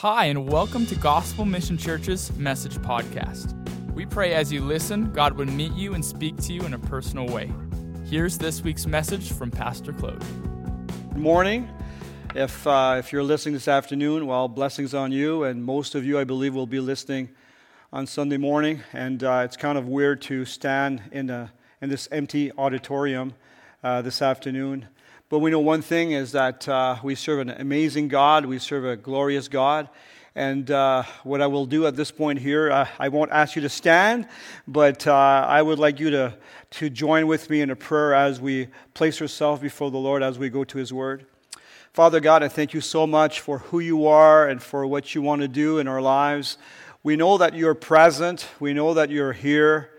Hi, and welcome to Gospel Mission Church's Message Podcast. We pray as you listen, God would meet you and speak to you in a personal way. Here's this week's message from Pastor Claude. Good morning. If, uh, if you're listening this afternoon, well, blessings on you, and most of you, I believe, will be listening on Sunday morning. And uh, it's kind of weird to stand in, a, in this empty auditorium uh, this afternoon. But we know one thing is that uh, we serve an amazing God, we serve a glorious God. And uh, what I will do at this point here, uh, I won't ask you to stand, but uh, I would like you to, to join with me in a prayer as we place ourselves before the Lord as we go to His Word. Father God, I thank you so much for who you are and for what you want to do in our lives. We know that you're present, we know that you're here.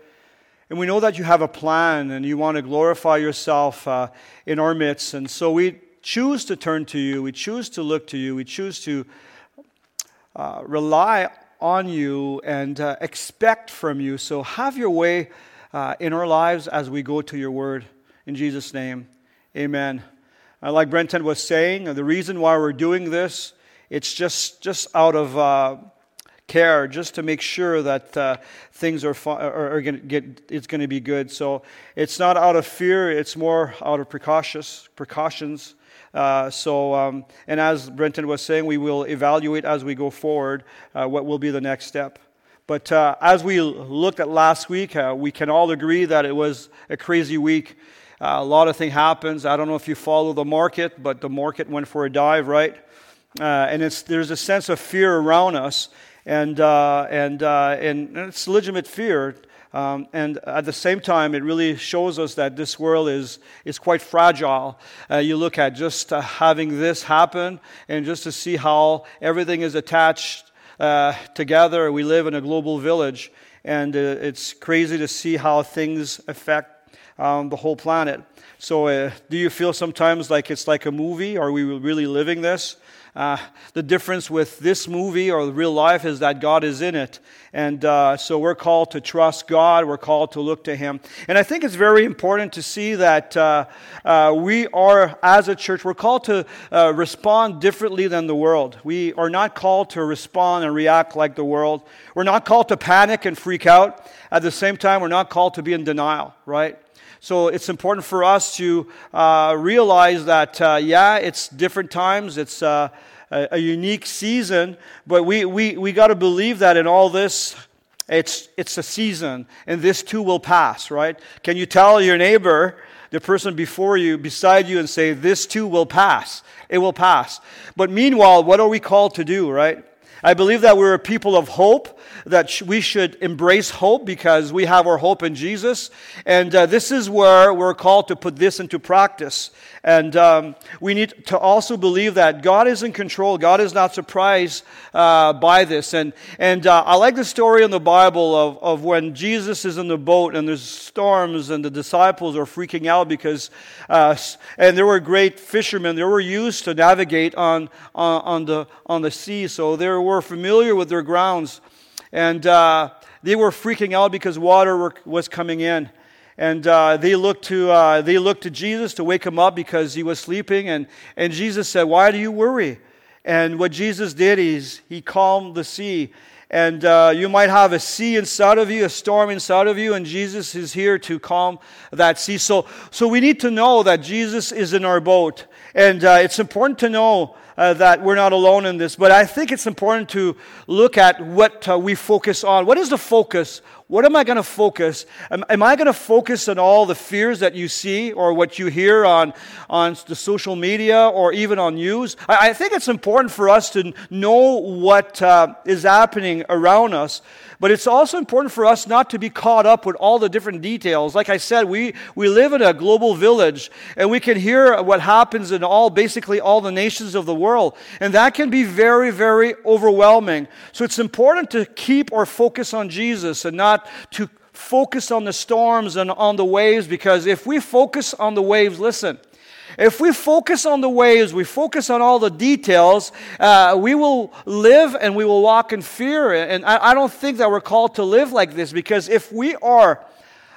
And we know that you have a plan and you want to glorify yourself uh, in our midst. And so we choose to turn to you. We choose to look to you. We choose to uh, rely on you and uh, expect from you. So have your way uh, in our lives as we go to your word. In Jesus' name, amen. Uh, like Brenton was saying, the reason why we're doing this, it's just, just out of uh, care just to make sure that uh, things are, are, are going to get it's going to be good. So it's not out of fear it's more out of precautious precautions. Uh, so um, and as brenton was saying we will evaluate as we go forward uh, what will be the next step. But uh, as we looked at last week uh, we can all agree that it was a crazy week. Uh, a lot of things happens. I don't know if you follow the market but the market went for a dive right? And it's, there's a sense of fear around us and, uh, and, uh, and it's legitimate fear. Um, and at the same time, it really shows us that this world is, is quite fragile. Uh, you look at just uh, having this happen and just to see how everything is attached uh, together. We live in a global village, and uh, it's crazy to see how things affect um, the whole planet. So, do you feel sometimes like it's like a movie? Are we really living this? Uh, the difference with this movie or real life is that God is in it. And uh, so we're called to trust God, we're called to look to Him. And I think it's very important to see that uh, uh we are, as a church, we're called to uh, respond differently than the world. We are not called to respond and react like the world. We're not called to panic and freak out. At the same time, we're not called to be in denial, right? So it's important for us to uh, realize that, uh, yeah, it's different times, it's uh, a, a, unique season, but we, we, we got to believe that in all this, it's, it's a season, and this too will pass, right? Can you tell your neighbor, the person before you, beside you, and say, This too will pass? It will pass. But meanwhile, what are we called to do, right? I believe that we're a people of hope, that we should embrace hope because we have our hope in Jesus. And uh, this is where we're called to put this into practice. And um, we need to also believe that God is in control. God is not surprised uh, by this. And, and uh, I like the story in the Bible of, of when Jesus is in the boat and there's storms and the disciples are freaking out because, uh, and there were great fishermen. They were used to navigate on, on, on, the, on the sea. So they were familiar with their grounds. And uh, they were freaking out because water were, was coming in and uh, they looked to uh, they looked to Jesus to wake him up because he was sleeping, and and Jesus said, "Why do you worry?" And what Jesus did is he calmed the sea. And uh, you might have a sea inside of you, a storm inside of you, and Jesus is here to calm that sea. So, so we need to know that Jesus is in our boat. And uh, it's important to know uh, that we're not alone in this, but I think it's important to look at what uh, we focus on. What is the focus? What am I going to focus? Am, am I going to focus on all the fears that you see or what you hear on, on the social media or even on news? I, I think it's important for us to know what uh, is happening around us, but it's also important for us not to be caught up with all the different details. Like I said, we, we live in a global village and we can hear what happens in all, basically all the nations of the world. And that can be very, very overwhelming. So it's important to keep our focus on Jesus and not to focus on the storms and on the waves because if we focus on the waves, listen, if we focus on the ways, we focus on all the details, uh, we will live and we will walk in fear. And I, I, don't think that we're called to live like this because if we are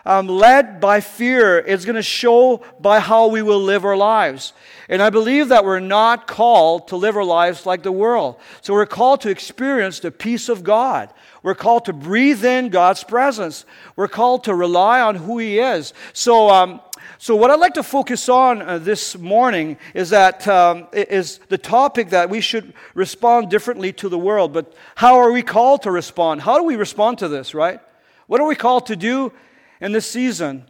um, led by fear. It's going to show by how we will live our lives. And I believe that we're not called to live our lives like the world. So we're called to experience the peace of God. We're called to breathe in God's presence. We're called to rely on who He is. So, um, so what I'd like to focus on uh, this morning is that um, is the topic that we should respond differently to the world. But how are we called to respond? How do we respond to this? Right? What are we called to do in this season?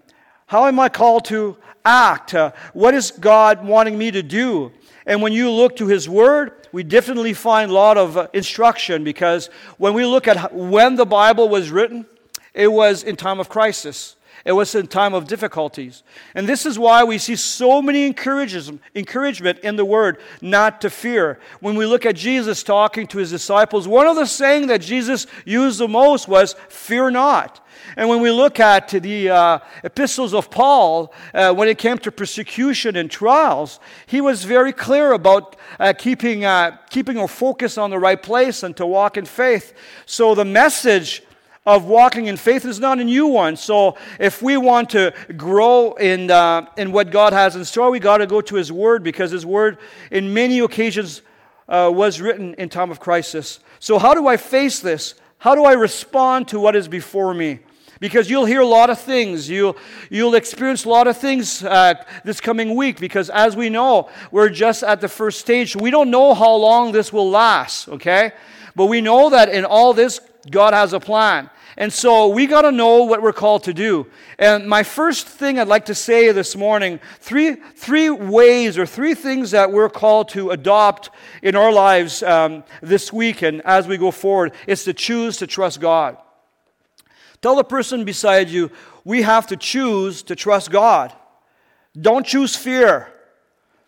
How am I called to act? Uh, what is God wanting me to do? And when you look to His Word, we definitely find a lot of uh, instruction because when we look at when the Bible was written, it was in time of crisis. It was in time of difficulties. And this is why we see so many encouragement in the word not to fear. When we look at Jesus talking to his disciples, one of the saying that Jesus used the most was, fear not. And when we look at the uh, epistles of Paul, uh, when it came to persecution and trials, he was very clear about uh, keeping, uh, keeping our focus on the right place and to walk in faith. So the message of walking in faith is not a new one. So if we want to grow in, uh, in what God has in store, we got to go to His Word because His Word, in many occasions, uh, was written in time of crisis. So how do I face this? How do I respond to what is before me? Because you'll hear a lot of things. You'll, you'll experience a lot of things uh, this coming week because, as we know, we're just at the first stage. We don't know how long this will last, okay? But we know that in all this, God has a plan. And so we got to know what we're called to do. And my first thing I'd like to say this morning three, three ways or three things that we're called to adopt in our lives um, this week and as we go forward is to choose to trust God. Tell the person beside you, we have to choose to trust God. Don't choose fear.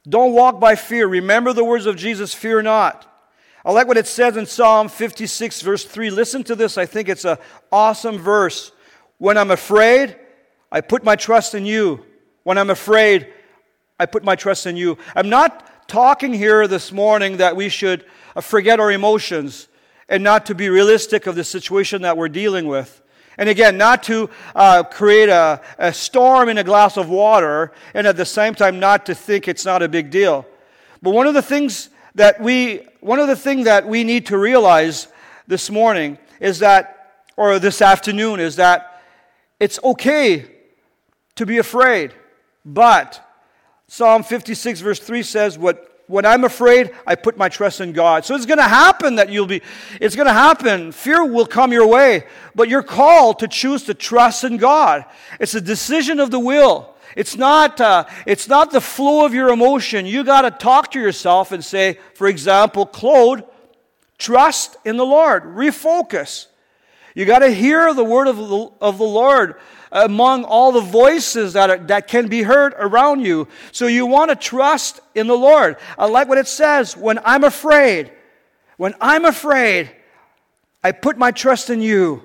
Don't walk by fear. Remember the words of Jesus fear not. I like what it says in Psalm 56, verse 3. Listen to this. I think it's an awesome verse. When I'm afraid, I put my trust in you. When I'm afraid, I put my trust in you. I'm not talking here this morning that we should uh, forget our emotions and not to be realistic of the situation that we're dealing with. And again, not to uh, create a, a storm in a glass of water and at the same time not to think it's not a big deal. But one of the things that we, one of the things that we need to realize this morning is that, or this afternoon, is that it's okay to be afraid. But Psalm 56, verse 3 says, what, When I'm afraid, I put my trust in God. So it's going to happen that you'll be, it's going to happen. Fear will come your way, but you're called to choose to trust in God. It's a decision of the will. It's not, uh, it's not the flow of your emotion. You got to talk to yourself and say, for example, Claude, trust in the Lord, refocus. You got to hear the word of the, of the Lord among all the voices that, are, that can be heard around you. So you want to trust in the Lord. I like what it says when I'm afraid. When I'm afraid, I put my trust in you.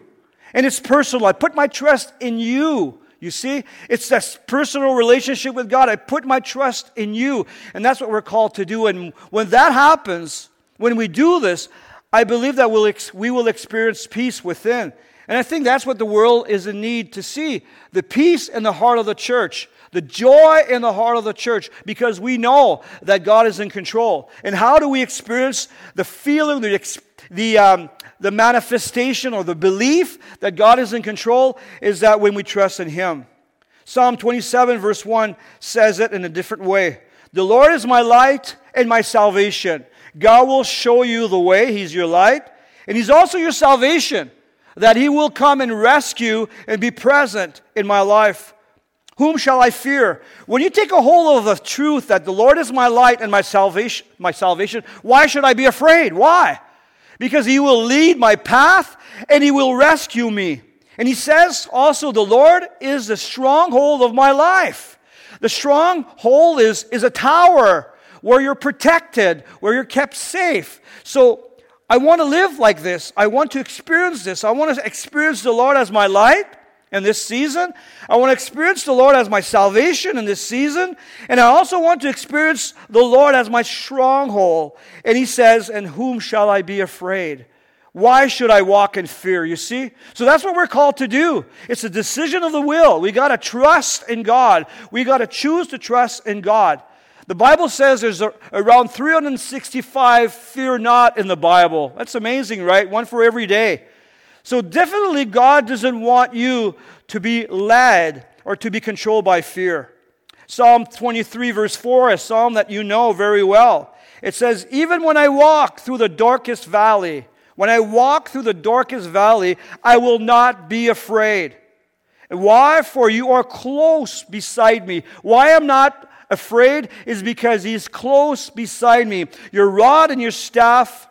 And it's personal. I put my trust in you. You see, it's this personal relationship with God. I put my trust in you. And that's what we're called to do. And when that happens, when we do this, I believe that we'll ex- we will experience peace within. And I think that's what the world is in need to see the peace in the heart of the church, the joy in the heart of the church, because we know that God is in control. And how do we experience the feeling, the, the, um, the manifestation or the belief that God is in control is that when we trust in Him. Psalm 27, verse 1 says it in a different way The Lord is my light and my salvation. God will show you the way, He's your light, and He's also your salvation, that He will come and rescue and be present in my life. Whom shall I fear? When you take a hold of the truth that the Lord is my light and my salvation, my salvation, why should I be afraid? Why? Because he will lead my path and he will rescue me. And he says also, The Lord is the stronghold of my life. The stronghold is, is a tower where you're protected, where you're kept safe. So I want to live like this. I want to experience this. I want to experience the Lord as my light in this season. I want to experience the Lord as my salvation in this season. And I also want to experience the Lord as my stronghold. And he says, And whom shall I be afraid? Why should I walk in fear? You see? So that's what we're called to do. It's a decision of the will. We got to trust in God. We got to choose to trust in God. The Bible says there's a, around 365 fear not in the Bible. That's amazing, right? One for every day. So definitely God doesn't want you to be led or to be controlled by fear. Psalm 23 verse 4, a psalm that you know very well. It says, "Even when I walk through the darkest valley, when I walk through the darkest valley, I will not be afraid. Why? For you are close beside me. Why I'm not afraid is because he's close beside me. Your rod and your staff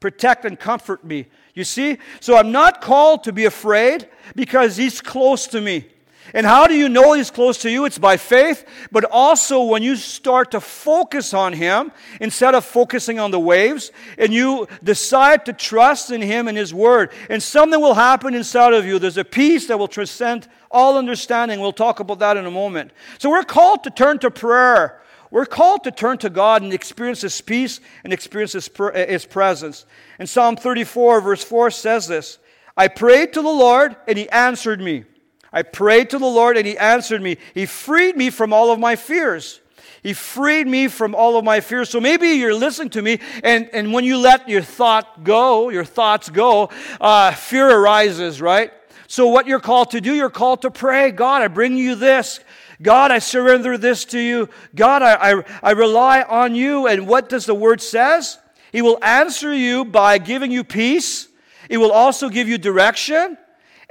protect and comfort me. You see? So I'm not called to be afraid because he's close to me. And how do you know He's close to you? It's by faith, but also when you start to focus on Him instead of focusing on the waves, and you decide to trust in Him and His Word, and something will happen inside of you. There's a peace that will transcend all understanding. We'll talk about that in a moment. So we're called to turn to prayer. We're called to turn to God and experience His peace and experience His, His presence. And Psalm 34, verse 4 says this I prayed to the Lord, and He answered me. I prayed to the Lord and He answered me. He freed me from all of my fears. He freed me from all of my fears. So maybe you're listening to me, and, and when you let your thought go, your thoughts go, uh, fear arises, right? So what you're called to do, you're called to pray. God, I bring you this. God, I surrender this to you. God, I, I, I rely on you. And what does the word says? He will answer you by giving you peace. He will also give you direction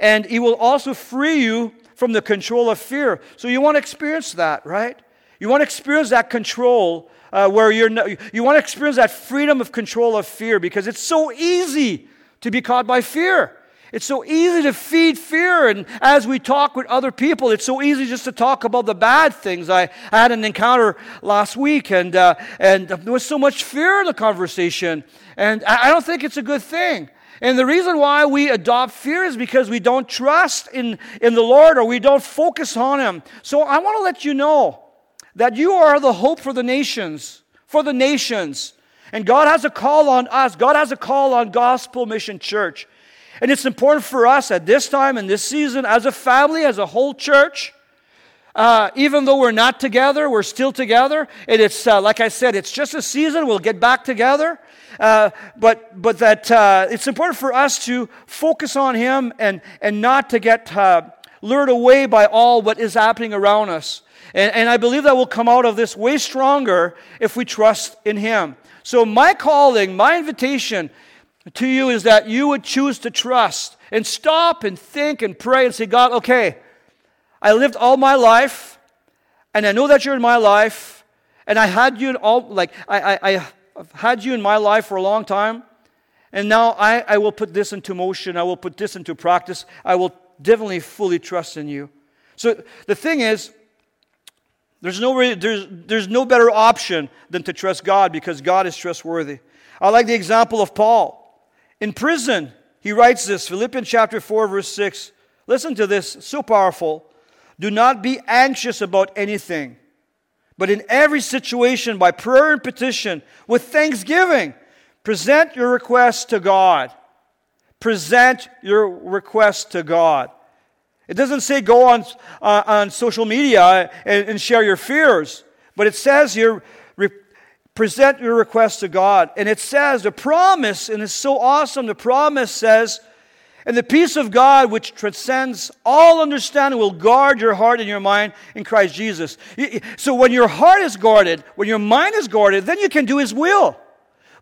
and He will also free you from the control of fear. So you want to experience that, right? You want to experience that control uh, where you're no, you want to experience that freedom of control of fear because it's so easy to be caught by fear. It's so easy to feed fear. And as we talk with other people, it's so easy just to talk about the bad things. I, had an encounter last week, and, uh, and there was so much fear in the conversation. And I, I don't think it's a good thing. And the reason why we adopt fear is because we don't trust in, in the Lord or we don't focus on Him. So I want to let you know that you are the hope for the nations, for the nations. And God has a call on us. God has a call on Gospel Mission Church. And it's important for us at this time and this season, as a family, as a whole church, uh, even though we're not together, we're still together. And it's, uh, like I said, it's just a season. We'll get back together. Uh, but, but that uh, it's important for us to focus on Him and, and not to get uh, lured away by all what is happening around us. And, and I believe that we'll come out of this way stronger if we trust in Him. So, my calling, my invitation to you is that you would choose to trust and stop and think and pray and say, God, okay, I lived all my life, and I know that you're in my life, and I had you in all, like, I, I, I I've had you in my life for a long time, and now I, I will put this into motion. I will put this into practice. I will definitely fully trust in you. So the thing is, there's no, there's, there's no better option than to trust God because God is trustworthy. I like the example of Paul. In prison, he writes this Philippians chapter 4, verse 6. Listen to this, so powerful. Do not be anxious about anything but in every situation, by prayer and petition, with thanksgiving, present your requests to God. Present your requests to God. It doesn't say go on, uh, on social media and, and, share your fears, but it says here, re- present your request to God. And it says, the promise, and it's so awesome, the promise says, and the peace of God, which transcends all understanding, will guard your heart and your mind in Christ Jesus. So when your heart is guarded, when your mind is guarded, then you can do His will.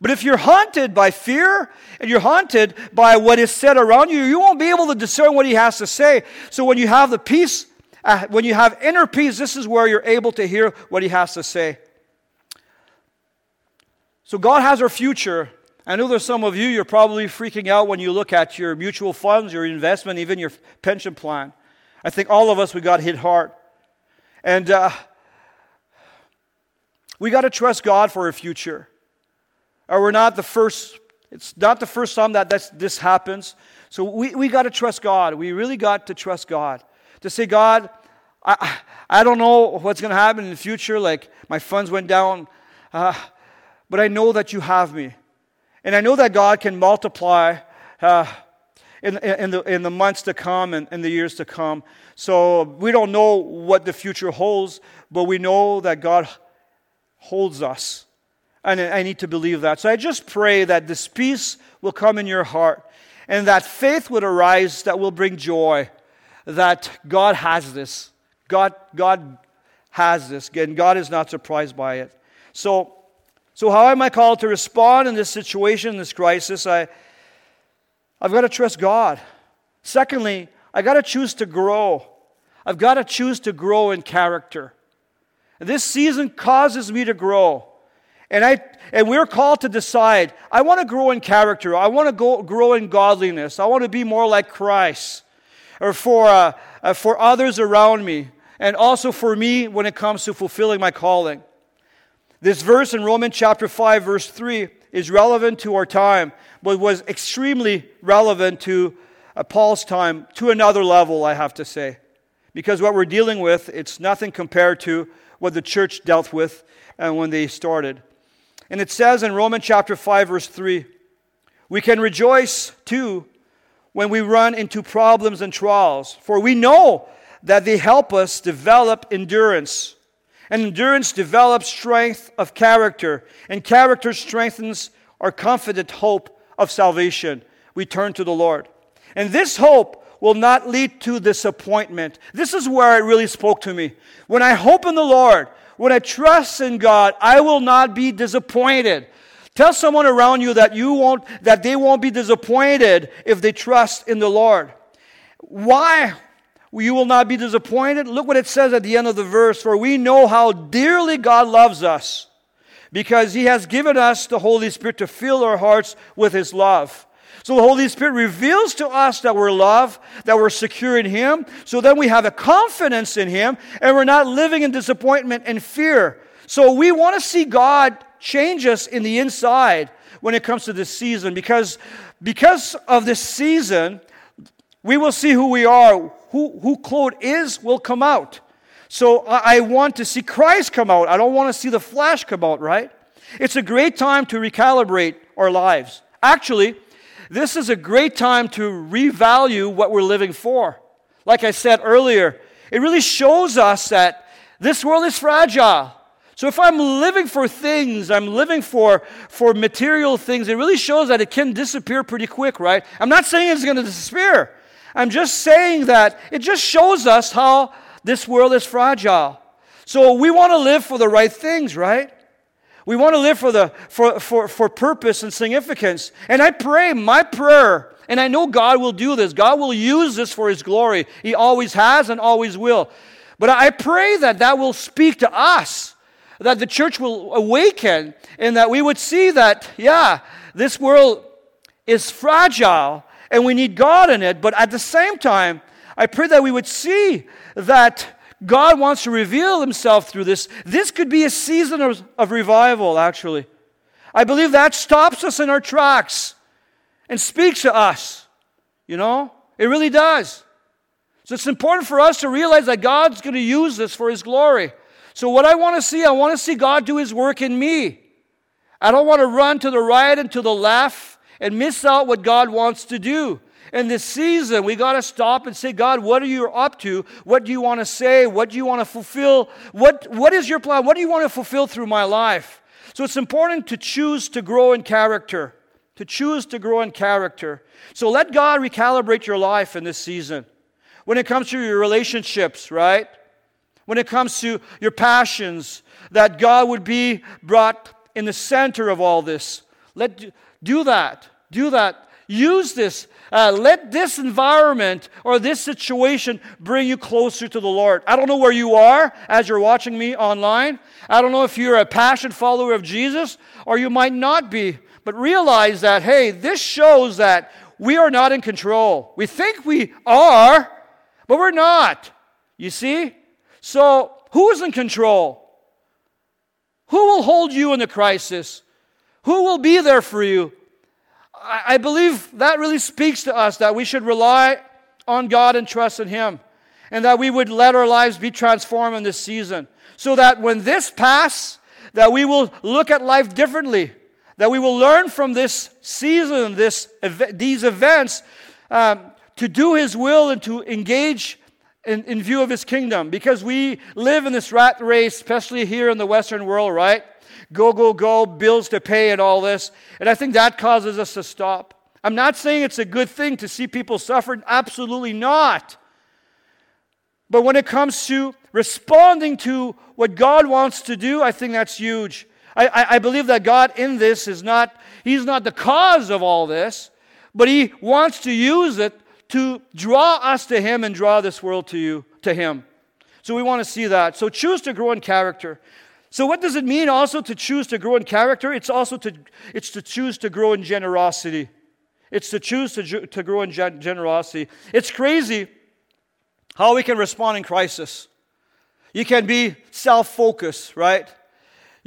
But if you're haunted by fear and you're haunted by what is said around you, you won't be able to discern what He has to say. So when you have the peace, uh, when you have inner peace, this is where you're able to hear what He has to say. So God has our future I know there's some of you, you're probably freaking out when you look at your mutual funds, your investment, even your pension plan. I think all of us, we got hit hard. And uh, we got to trust God for our future. Or we're not the first, it's not the first time that this happens. So we, we got to trust God. We really got to trust God. To say, God, I, I don't know what's going to happen in the future. Like my funds went down, uh, but I know that you have me. And I know that God can multiply uh, in, in, the, in the months to come and in the years to come. So we don't know what the future holds, but we know that God holds us. And I need to believe that. So I just pray that this peace will come in your heart and that faith would arise that will bring joy, that God has this. God, God has this. And God is not surprised by it. So, so how am I called to respond in this situation, in this crisis? I, I've got to trust God. Secondly, I've got to choose to grow. I've got to choose to grow in character. This season causes me to grow. And, I, and we're called to decide I want to grow in character. I want to go, grow in godliness. I want to be more like Christ. Or for, uh, uh, for others around me. And also for me when it comes to fulfilling my calling. This verse in Romans chapter 5, verse 3 is relevant to our time, but was extremely relevant to uh, Paul's time to another level, I have to say. Because what we're dealing with, it's nothing compared to what the church dealt with and uh, when they started. And it says in Romans chapter 5, verse 3 we can rejoice too when we run into problems and trials, for we know that they help us develop endurance. And endurance develops strength of character, and character strengthens our confident hope of salvation. We turn to the Lord. And this hope will not lead to disappointment. This is where it really spoke to me. When I hope in the Lord, when I trust in God, I will not be disappointed. Tell someone around you that you won't that they won't be disappointed if they trust in the Lord. Why you will not be disappointed? Look what it says at the end of the verse, for we know how dearly God loves us because he has given us the Holy Spirit to fill our hearts with his love. So the Holy Spirit reveals to us that we're loved, that we're secure in Him. So then we have a confidence in Him, and we're not living in disappointment and fear. So we want to see God change us in the inside when it comes to this season because, because of this season, we will see who we are. Who, who is will come out. So I, I want to see Christ come out. I don't want to see the flesh come out, right? It's a great time to recalibrate our lives. Actually, this is a great time to revalue what we're living for. Like I said earlier, it really shows us that this world is fragile. So if I'm living for things, I'm living for, for material things, it really shows that it can disappear pretty quick, right? I'm not saying it's going to disappear. I'm just saying that it just shows us how this world is fragile. So we want to live for the right things, right? We want to live for, the, for, for, for purpose and significance. And I pray, my prayer, and I know God will do this, God will use this for His glory. He always has and always will. But I pray that that will speak to us, that the church will awaken, and that we would see that, yeah, this world is fragile and we need God in it. But at the same time, I pray that we would see that God wants to reveal himself through this. This could be a season of, of revival, actually. I believe that stops us in our tracks and speaks to us. You know, it really does. So it's important for us to realize that God's going to use this for his glory. So, what I want to see, I want to see God do his work in me. I don't want to run to the right and to the left and miss out what God wants to do in this season, we got to stop and say, God, what are you up to? What do you want to say? What do you want to fulfill? What, what is your plan? What do you want to fulfill through my life? So it's important to choose to grow in character, to choose to grow in character. So let God recalibrate your life in this season. When it comes to your relationships, right? When it comes to your passions, that God would be brought in the center of all this. Let do that. Do that Use this. Uh, let this environment or this situation bring you closer to the Lord. I don't know where you are as you're watching me online. I don't know if you're a passionate follower of Jesus or you might not be. But realize that, hey, this shows that we are not in control. We think we are, but we're not. You see? So, who is in control? Who will hold you in the crisis? Who will be there for you? I believe that really speaks to us that we should rely on God and trust in Him, and that we would let our lives be transformed in this season, so that when this passes, that we will look at life differently, that we will learn from this season, this, these events, um, to do His will and to engage in, in view of His kingdom. Because we live in this rat race, especially here in the Western world, right? Go, go, go, bills to pay, and all this. And I think that causes us to stop. I'm not saying it's a good thing to see people suffering, absolutely not. But when it comes to responding to what God wants to do, I think that's huge. I, I, I, believe that God in this is not, He's not the cause of all this, but He wants to use it to draw us to Him and draw this world to you, to Him. So we want to see that. So choose to grow in character. So what does it mean also to choose to grow in character? It's also to, it's to choose to grow in generosity. It's to choose to, to grow in gen- generosity. It's crazy how we can respond in crisis. You can be self focused, right?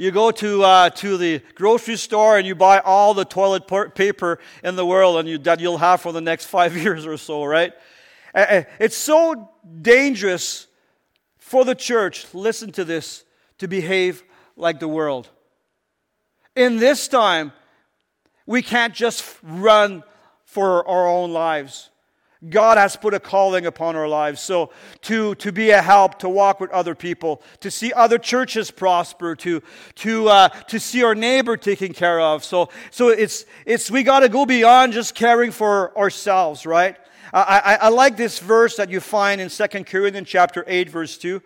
You go to, uh, to the grocery store and you buy all the toilet paper in the world and you, that you'll have for the next five years or so, right? It's so dangerous for the church, listen to this, to behave like the world. In this time, we can't just run for our own lives. God has put a calling upon our lives. So, to, to be a help, to walk with other people, to see other churches prosper, to, to, uh, to see our neighbor taken care of. So, so it's, it's, we got to go beyond just caring for ourselves, right? I, I, I, like this verse that you find in 2 Corinthians chapter 8, verse 2.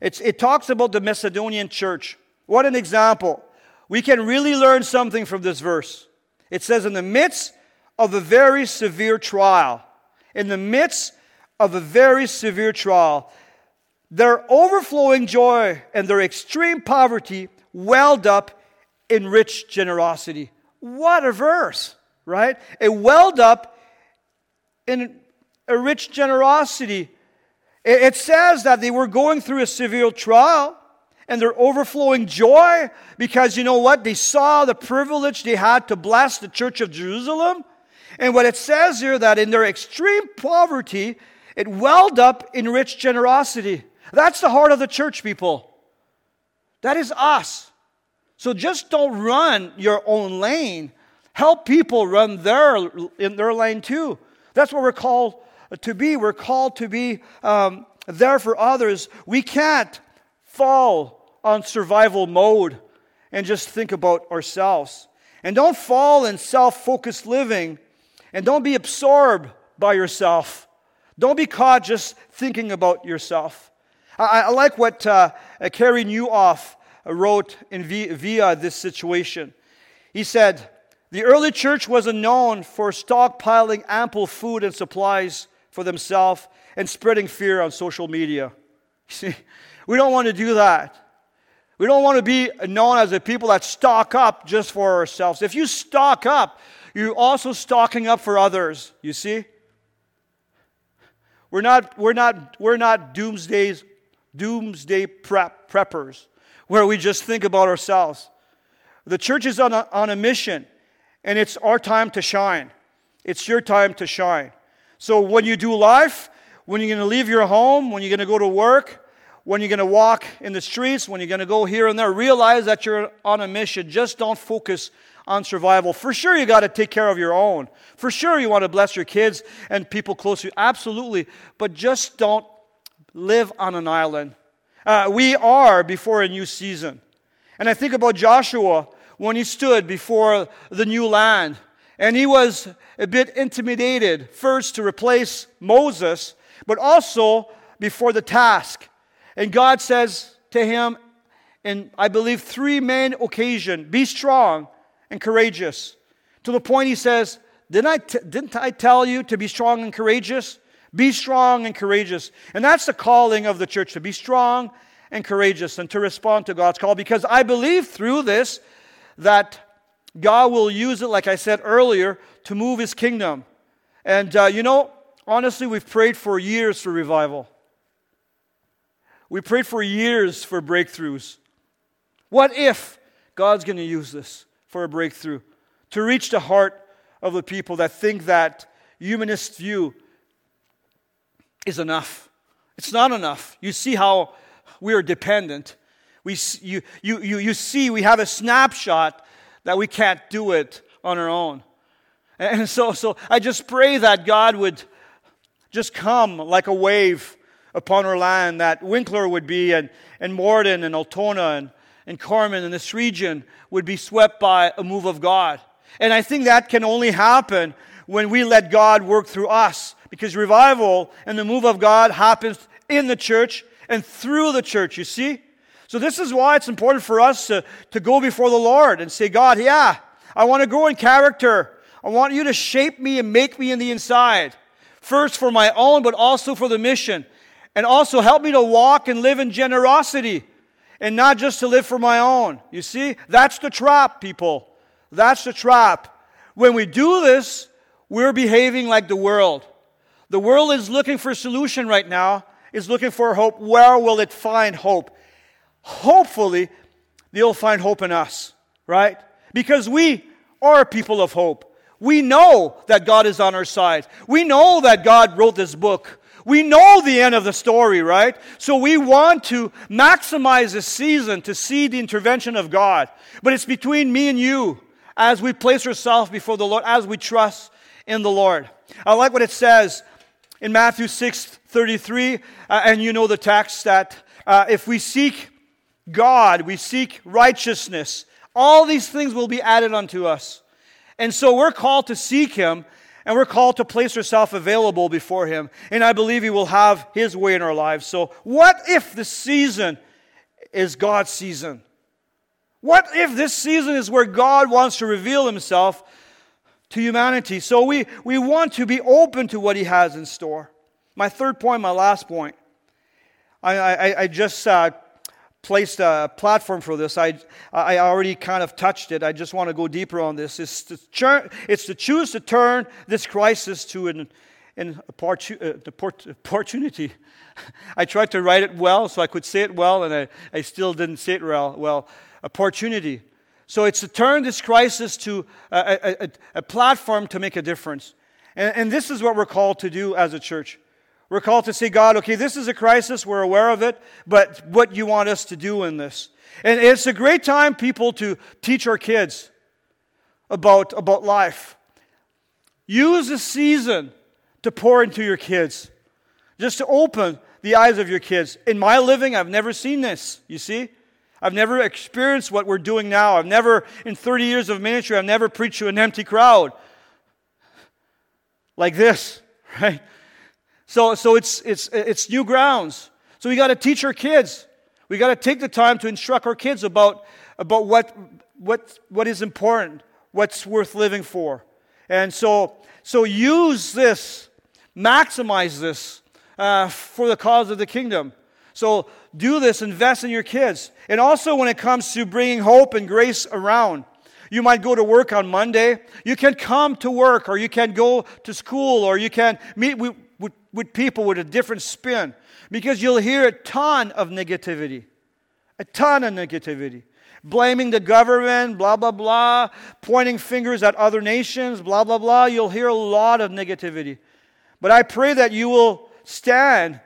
It's, it talks about the Macedonian church. What an example. We can really learn something from this verse. It says, In the midst of a very severe trial, in the midst of a very severe trial, their overflowing joy and their extreme poverty welled up in rich generosity. What a verse, right? It welled up in a rich generosity. It says that they were going through a severe trial and their overflowing joy because you know what? They saw the privilege they had to bless the church of Jerusalem. And what it says here that in their extreme poverty, it welled up in rich generosity. That's the heart of the church, people. That is us. So just don't run your own lane. Help people run their in their lane too. That's what we're called to be. We're called to be um, there for others. We can't fall on survival mode and just think about ourselves. And don't fall in self focused living and don't be absorbed by yourself. Don't be caught just thinking about yourself. I, I like what uh, Carey Nieuwhof wrote in via, via this situation. He said, The early church wasn't known for stockpiling ample food and supplies for themselves and spreading fear on social media. See, we don't want to do that. We don't want to be known as the people that stock up just for ourselves. If you stock up, you're also stocking up for others, you see? We're not, we're not, we're not doomsdays, doomsday prep, preppers where we just think about ourselves. The church is on a, on a mission, and it's our time to shine. It's your time to shine. So when you do life, when you're going to leave your home, when you're going to go to work, when you're going to walk in the streets, when you're going to go here and there, realize that you're on a mission. Just don't focus on survival. For sure, you got to take care of your own. For sure, you want to bless your kids and people close to you. Absolutely. But just don't live on an island. Uh, we are before a new season. And I think about Joshua when he stood before the new land. And he was a bit intimidated, first to replace Moses, but also before the task. And God says to him, in I believe three main occasion, be strong and courageous. To the point he says, didn't I, t- didn't I tell you to be strong and courageous? Be strong and courageous. And that's the calling of the church to be strong and courageous and to respond to God's call because I believe through this that God will use it, like I said earlier, to move his kingdom. And uh, you know, honestly, we've prayed for years for revival. We prayed for years for breakthroughs. What if God's going to use this? for a breakthrough, to reach the heart of the people that think that humanist view is enough. It's not enough. You see how we are dependent. We, you, you, you, you see, we have a snapshot that we can't do it on our own. And so, so I just pray that God would just come like a wave upon our land, that Winkler would be, and, and Morden and Altona and, and Carman and this region would be swept by a move of God. And I think that can only happen when we let God work through us, because revival and the move of God happens in the church and through the church, you see? So, this is why it's important for us to, to go before the Lord and say, God, yeah, I want to grow in character. I want you to shape me and make me in the inside. First for my own, but also for the mission. And also help me to walk and live in generosity and not just to live for my own. You see, that's the trap, people. That's the trap. When we do this, we're behaving like the world. The world is looking for a solution right now, is looking for hope. Where will it find hope? Hopefully, they'll find hope in us, right? Because we are people of hope. We know that God is on our side. We know that God wrote this book. We know the end of the story, right? So we want to maximize this season to see the intervention of God. But it's between me and you as we place ourselves before the Lord, as we trust in the Lord. I like what it says in Matthew 6 33, uh, and you know the text that uh, if we seek God, we seek righteousness, all these things will be added unto us. And so we're called to seek Him and we're called to place ourselves available before Him. And I believe He will have His way in our lives. So, what if the season is God's season? What if this season is where God wants to reveal Himself to humanity? So, we, we want to be open to what He has in store. My third point, my last point. I, I, I just uh, placed a platform for this. I, I already kind of touched it. I just want to go deeper on this. It's to, chur- it's to choose to turn this crisis to an, an uh, opportunity. I tried to write it well so I could say it well, and I, I still didn't say it well. Well, opportunity. So it's to turn this crisis to a, a, a platform to make a difference. And, and this is what we're called to do as a church. We're called to see God, okay, this is a crisis, we're aware of it, but what you want us to do in this? And it's a great time, people, to teach our kids about, about life. Use the season to pour into your kids, just to open the eyes of your kids. In my living, I've never seen this, you see? I've never experienced what we're doing now. I've never, in 30 years of ministry, I've never preached to an empty crowd like this, right? So, so it's, it's, it's new grounds. So we got to teach our kids. We got to take the time to instruct our kids about, about what, what, what is important, what's worth living for. And so, so use this, maximize this uh, for the cause of the kingdom. So do this, invest in your kids. And also when it comes to bringing hope and grace around. You might go to work on Monday. You can come to work, or you can go to school, or you can meet with, with, with people with a different spin because you'll hear a ton of negativity. A ton of negativity. Blaming the government, blah, blah, blah. Pointing fingers at other nations, blah, blah, blah. You'll hear a lot of negativity. But I pray that you will stand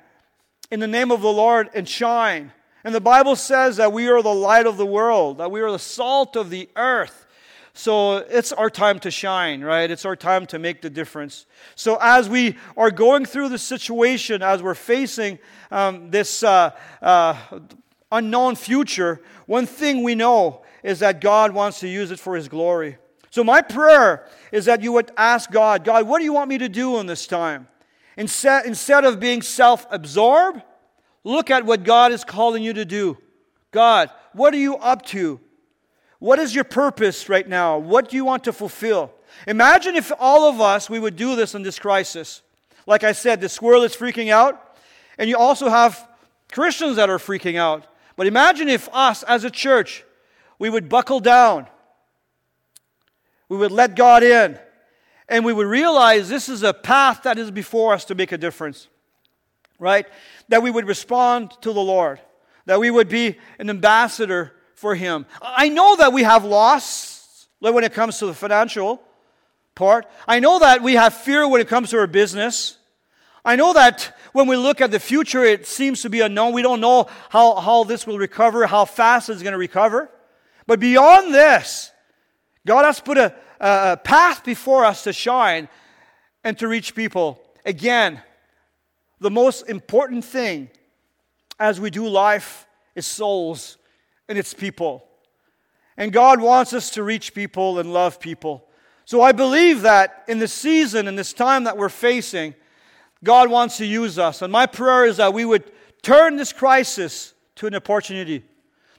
in the name of the Lord and shine. And the Bible says that we are the light of the world, that we are the salt of the earth. So it's our time to shine, right? It's our time to make the difference. So as we are going through the situation, as we're facing um, this uh, uh, unknown future, one thing we know is that God wants to use it for His glory. So my prayer is that you would ask God, God, what do you want me to do in this time? Instead, instead of being self absorbed, look at what God is calling you to do. God, what are you up to? What is your purpose right now? What do you want to fulfill? Imagine if all of us, we would do this in this crisis. Like I said, the squirrel is freaking out, and you also have Christians that are freaking out. But imagine if us as a church, we would buckle down, we would let God in, and we would realize this is a path that is before us to make a difference, right? That we would respond to the Lord, that we would be an ambassador for Him. I know that we have loss when it comes to the financial part. I know that we have fear when it comes to our business. I know that when we look at the future, it seems to be unknown. We don't know how, how this will recover, how fast it's going to recover. But beyond this, God has put a, a path before us to shine and to reach people. Again, the most important thing as we do life is souls and it's people. And God wants us to reach people and love people. So I believe that in the season, in this time that we're facing, God wants to use us. And my prayer is that we would turn this crisis to an opportunity.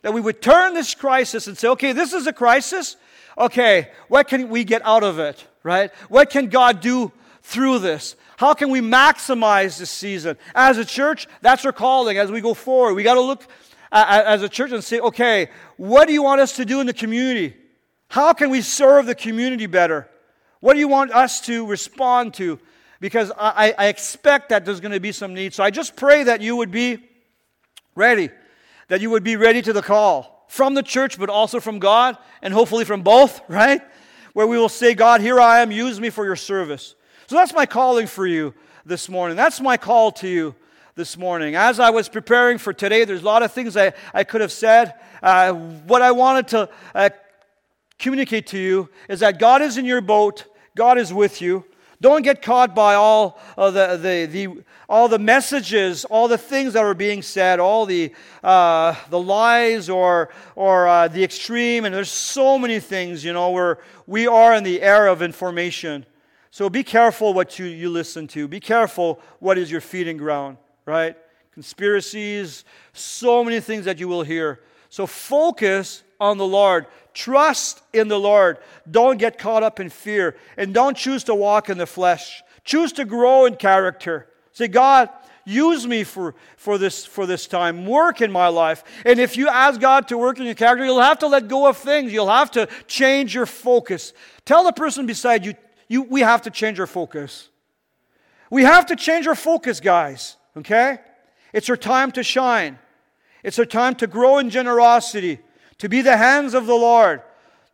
That we would turn this crisis and say, okay, this is a crisis. Okay, what can we get out of it, right? What can God do through this? How can we maximize this season? As a church, that's our calling as we go forward. We got to look as a church and say, okay, what do you want us to do in the community? How can we serve the community better? What do you want us to respond to? Because I, I expect that there's going to be some need. So I just pray that you would be ready, that you would be ready to the call from the church, but also from God, and hopefully from both, right? Where we will say, God, here I am, use me for your service. So that's my calling for you this morning. That's my call to you this morning. As I was preparing for today, there's a lot of things I, I could have said. Uh, what I wanted to uh, communicate to you is that God is in your boat, God is with you. Don't get caught by all the, the, the, all the messages, all the things that are being said, all the, uh, the lies or, or uh, the extreme. And there's so many things, you know, where we are in the era of information. So be careful what you, you listen to. Be careful what is your feeding ground, right? Conspiracies, so many things that you will hear. So focus on the Lord. Trust in the Lord. Don't get caught up in fear. And don't choose to walk in the flesh. Choose to grow in character. Say, God, use me for, for, this, for this time. Work in my life. And if you ask God to work in your character, you'll have to let go of things. You'll have to change your focus. Tell the person beside you, you we have to change our focus. We have to change our focus, guys. Okay? It's our time to shine. It's our time to grow in generosity to be the hands of the Lord,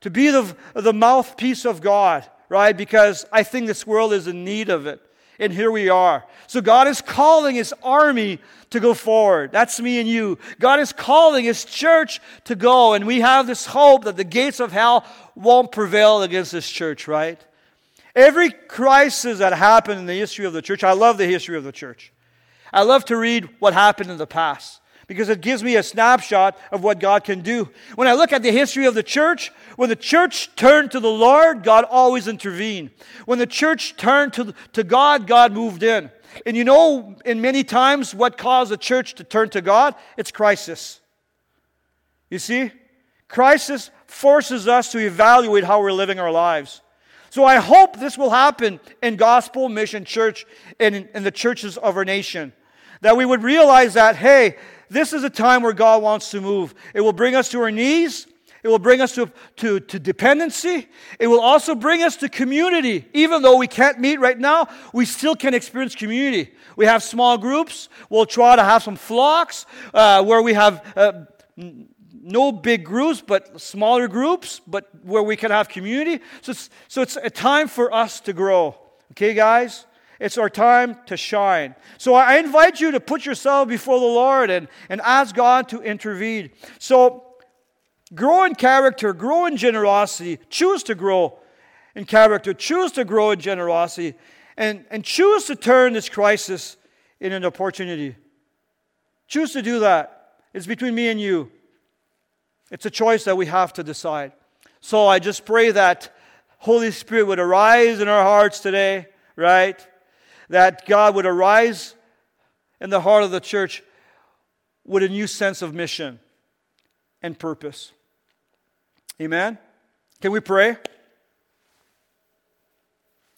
to be the, the mouthpiece of God, right? Because I think this world is in need of it. And here we are. So God is calling His army to go forward. That's me and you. God is calling His church to go. And we have this hope that the gates of hell won't prevail against this church, right? Every crisis that happened in the history of the church, I love the history of the church. I love to read what happened in the past because it gives me a snapshot of what God can do. When I look at the history of the church, when the church turned to the Lord, God always intervened. When the church turned to, to God, God moved in. And you know, in many times, what caused the church to turn to God? It's crisis. You see? Crisis forces us to evaluate how we're living our lives. So I hope this will happen in Gospel Mission Church and in, in the churches of our nation. That we would realize that, hey, this is a time where God wants to move. It will bring us to our knees. It will bring us to, to, to dependency. It will also bring us to community. Even though we can't meet right now, we still can experience community. We have small groups. We'll try to have some flocks uh, where we have uh, no big groups, but smaller groups, but where we can have community. So it's, so it's a time for us to grow. Okay, guys? It's our time to shine. So I invite you to put yourself before the Lord and, and ask God to intervene. So grow in character, grow in generosity, choose to grow in character, choose to grow in generosity, and, and choose to turn this crisis in an opportunity. Choose to do that. It's between me and you. It's a choice that we have to decide. So I just pray that Holy Spirit would arise in our hearts today, right? That God would arise in the heart of the church with a new sense of mission and purpose. Amen? Can we pray?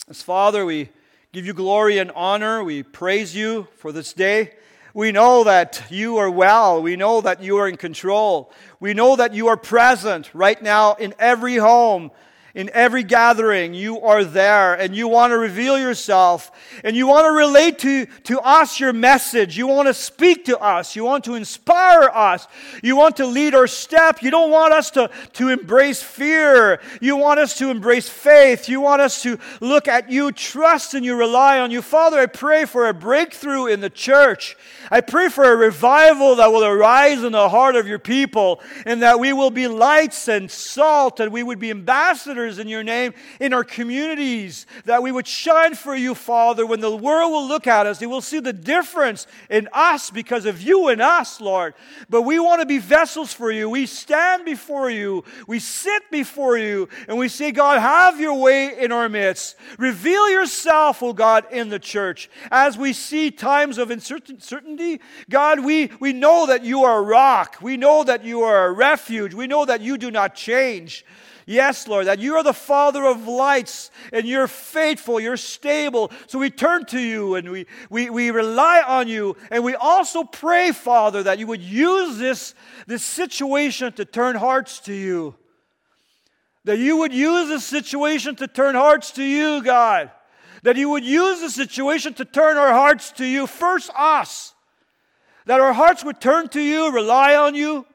As Father, we give you glory and honor. We praise you for this day. We know that you are well. We know that you are in control. We know that you are present right now in every home in every gathering, you are there and you want to reveal yourself and you want to relate to, to us your message. You want to speak to us. You want to inspire us. You want to lead our step. You don't want us to, to embrace fear. You want us to embrace faith. You want us to look at you, trust in you, rely on you. Father, I pray for a breakthrough in the church. I pray for a revival that will arise in the heart of your people and that we will be lights and salt and we would be ambassadors in your name in our communities, that we would shine for you, Father. When the world will look at us, they will see the difference in us because of you and us, Lord. But we want to be vessels for you. We stand before you, we sit before you, and we say, God, have your way in our midst. Reveal yourself, O God, in the church. As we see times of uncertainty, God, we, we know that you are a rock. We know that you are a refuge. We know that you do not change. Yes, Lord, that you are the Father of lights and you're faithful, you're stable. So we turn to you and we, we, we rely on you. And we also pray, Father, that you would use this, this situation to turn hearts to you. That you would use this situation to turn hearts to you, God. That you would use the situation to turn our hearts to you. First, us. That our hearts would turn to you, rely on you,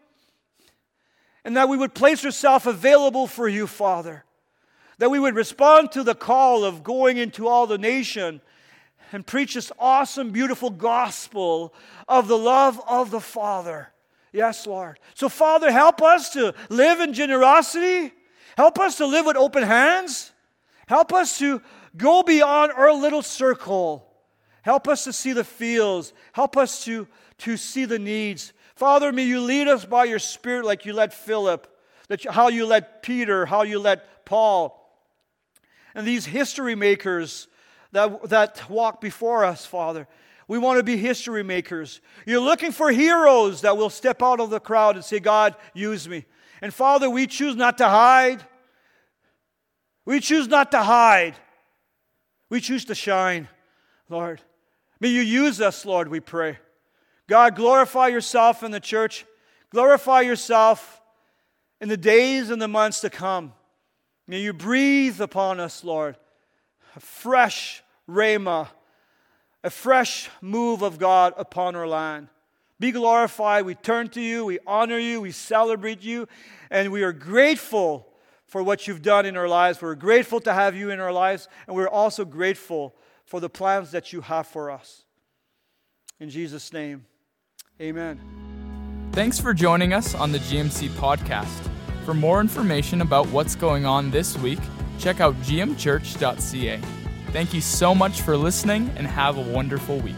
and that we would place ourselves available for you, Father. That we would respond to the call of going into all the nation and preach this awesome, beautiful gospel of the love of the Father. Yes, Lord. So, Father, help us to live in generosity. Help us to live with open hands. Help us to go beyond our little circle. Help us to see the fields. Help us to, to see the needs. Father, may you lead us by your Spirit like you led Philip, that you, how you led Peter, how you led Paul. And these history makers that, that walk before us, Father, we want to be history makers. You're looking for heroes that will step out of the crowd and say, God, use me. And Father, we choose not to hide. We choose not to hide. We choose to shine, Lord. May you use us, Lord, we pray. God, glorify yourself in the church. Glorify yourself in the days and the months to come. May you breathe upon us, Lord, a fresh rhema, a fresh move of God upon our land. Be glorified. We turn to you, we honor you, we celebrate you, and we are grateful for what you've done in our lives. We're grateful to have you in our lives, and we're also grateful for the plans that you have for us. In Jesus' name. Amen. Thanks for joining us on the GMC podcast. For more information about what's going on this week, check out gmchurch.ca. Thank you so much for listening and have a wonderful week.